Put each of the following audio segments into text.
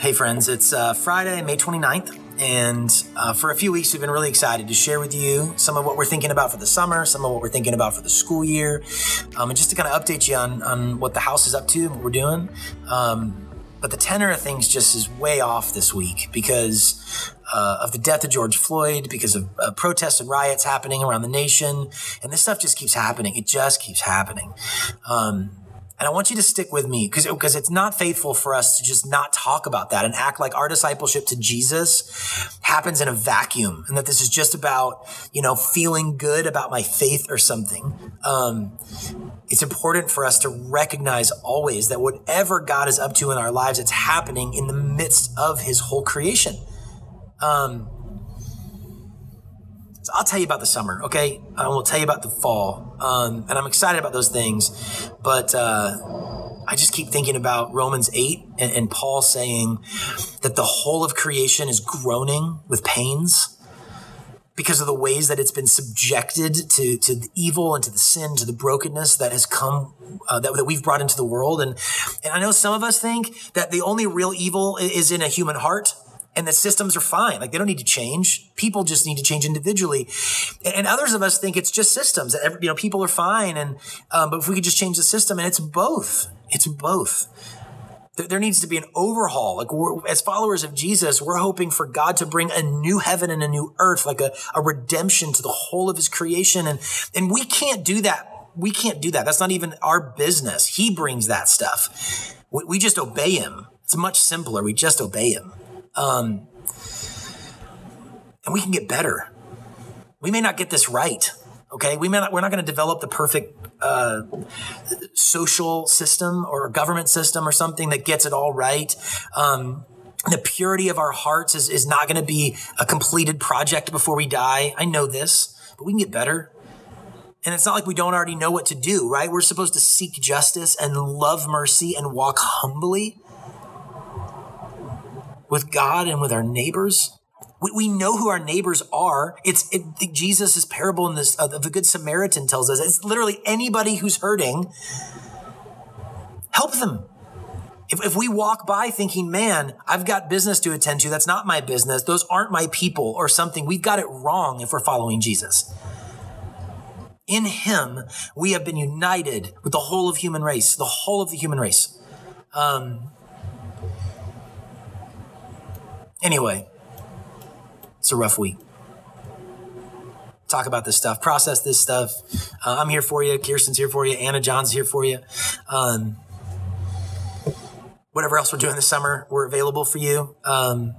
Hey, friends, it's uh, Friday, May 29th. And uh, for a few weeks, we've been really excited to share with you some of what we're thinking about for the summer, some of what we're thinking about for the school year, um, and just to kind of update you on, on what the house is up to and what we're doing. Um, but the tenor of things just is way off this week because uh, of the death of George Floyd, because of uh, protests and riots happening around the nation. And this stuff just keeps happening. It just keeps happening. Um, and I want you to stick with me because because it's not faithful for us to just not talk about that and act like our discipleship to Jesus happens in a vacuum and that this is just about you know feeling good about my faith or something. Um, it's important for us to recognize always that whatever God is up to in our lives, it's happening in the midst of His whole creation. Um, so I'll tell you about the summer, okay? I will tell you about the fall. Um, and I'm excited about those things. But uh, I just keep thinking about Romans 8 and, and Paul saying that the whole of creation is groaning with pains because of the ways that it's been subjected to, to the evil and to the sin, to the brokenness that has come, uh, that, that we've brought into the world. And, and I know some of us think that the only real evil is in a human heart and the systems are fine. Like they don't need to change. People just need to change individually. And others of us think it's just systems. That you know, people are fine, and um, but if we could just change the system, and it's both. It's both. There needs to be an overhaul. Like as followers of Jesus, we're hoping for God to bring a new heaven and a new earth, like a, a redemption to the whole of His creation, and and we can't do that. We can't do that. That's not even our business. He brings that stuff. We, we just obey Him. It's much simpler. We just obey Him. Um, and we can get better. We may not get this right. Okay, we may not, we're not going to develop the perfect uh, social system or government system or something that gets it all right. Um, the purity of our hearts is, is not going to be a completed project before we die. I know this, but we can get better. And it's not like we don't already know what to do, right? We're supposed to seek justice and love mercy and walk humbly with God and with our neighbors. We, we know who our neighbors are. It's it, Jesus' parable in this uh, the Good Samaritan tells us it's literally anybody who's hurting. Help them. If, if we walk by thinking, man, I've got business to attend to, that's not my business, those aren't my people, or something, we've got it wrong if we're following Jesus. In Him, we have been united with the whole of human race, the whole of the human race. Um, Anyway, it's a rough week. Talk about this stuff, process this stuff. Uh, I'm here for you. Kirsten's here for you. Anna John's here for you. Um, whatever else we're doing this summer, we're available for you um,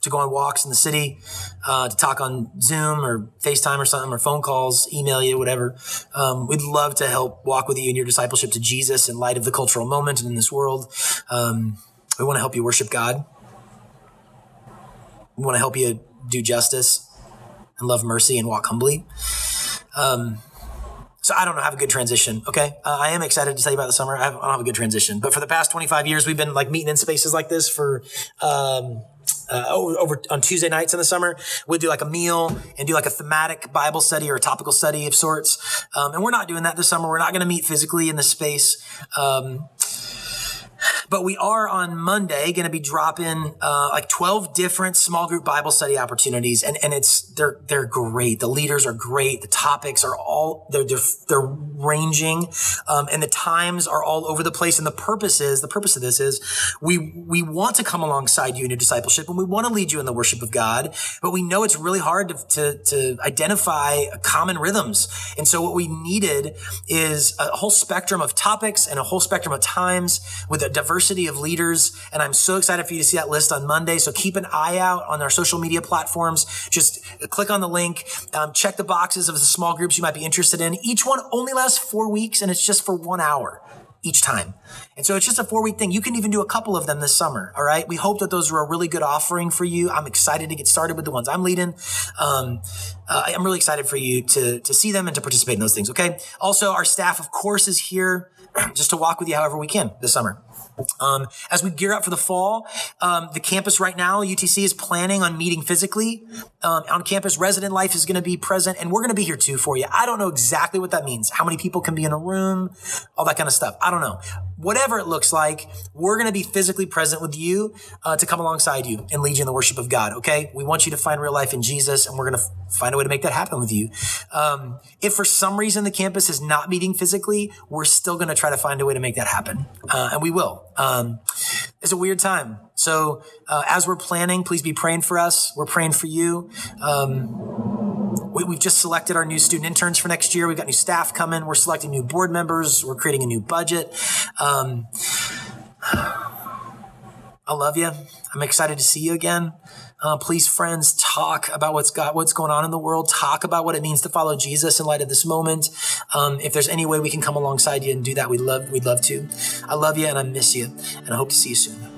to go on walks in the city, uh, to talk on Zoom or FaceTime or something, or phone calls, email you, whatever. Um, we'd love to help walk with you in your discipleship to Jesus in light of the cultural moment and in this world. Um, we want to help you worship God. We want to help you do justice and love mercy and walk humbly. Um, so I don't know, have a good transition. Okay. Uh, I am excited to tell you about the summer. I, have, I, don't have a good transition, but for the past 25 years, we've been like meeting in spaces like this for, um, uh, over, over, on Tuesday nights in the summer, we'd do like a meal and do like a thematic Bible study or a topical study of sorts. Um, and we're not doing that this summer. We're not going to meet physically in the space. Um, but we are on Monday going to be dropping uh, like 12 different small group Bible study opportunities. And, and it's, they're, they're great. The leaders are great. The topics are all, they're, they're, they're ranging. Um, and the times are all over the place. And the purpose is, the purpose of this is we, we want to come alongside you in your discipleship and we want to lead you in the worship of God. But we know it's really hard to, to, to identify common rhythms. And so what we needed is a whole spectrum of topics and a whole spectrum of times with a diversity of leaders. And I'm so excited for you to see that list on Monday. So keep an eye out on our social media platforms. Just click on the link, um, check the boxes of the small groups you might be interested in. Each one only lasts four weeks and it's just for one hour each time. And so it's just a four week thing. You can even do a couple of them this summer. All right. We hope that those are a really good offering for you. I'm excited to get started with the ones I'm leading. Um, uh, I'm really excited for you to, to see them and to participate in those things. Okay. Also, our staff, of course, is here just to walk with you however we can this summer. Um, as we gear up for the fall, um, the campus right now, UTC is planning on meeting physically um, on campus. Resident life is going to be present, and we're going to be here too for you. I don't know exactly what that means, how many people can be in a room, all that kind of stuff. I don't know. Whatever it looks like, we're going to be physically present with you uh, to come alongside you and lead you in the worship of God. Okay. We want you to find real life in Jesus and we're going to find a way to make that happen with you. Um, if for some reason the campus is not meeting physically, we're still going to try to find a way to make that happen. Uh, and we will. Um, it's a weird time. So uh, as we're planning, please be praying for us. We're praying for you. Um, we, have just selected our new student interns for next year. We've got new staff coming. We're selecting new board members. We're creating a new budget. Um, I love you. I'm excited to see you again. Uh, please, friends, talk about what's got what's going on in the world. Talk about what it means to follow Jesus in light of this moment. Um, if there's any way we can come alongside you and do that, we'd love we'd love to. I love you and I miss you, and I hope to see you soon.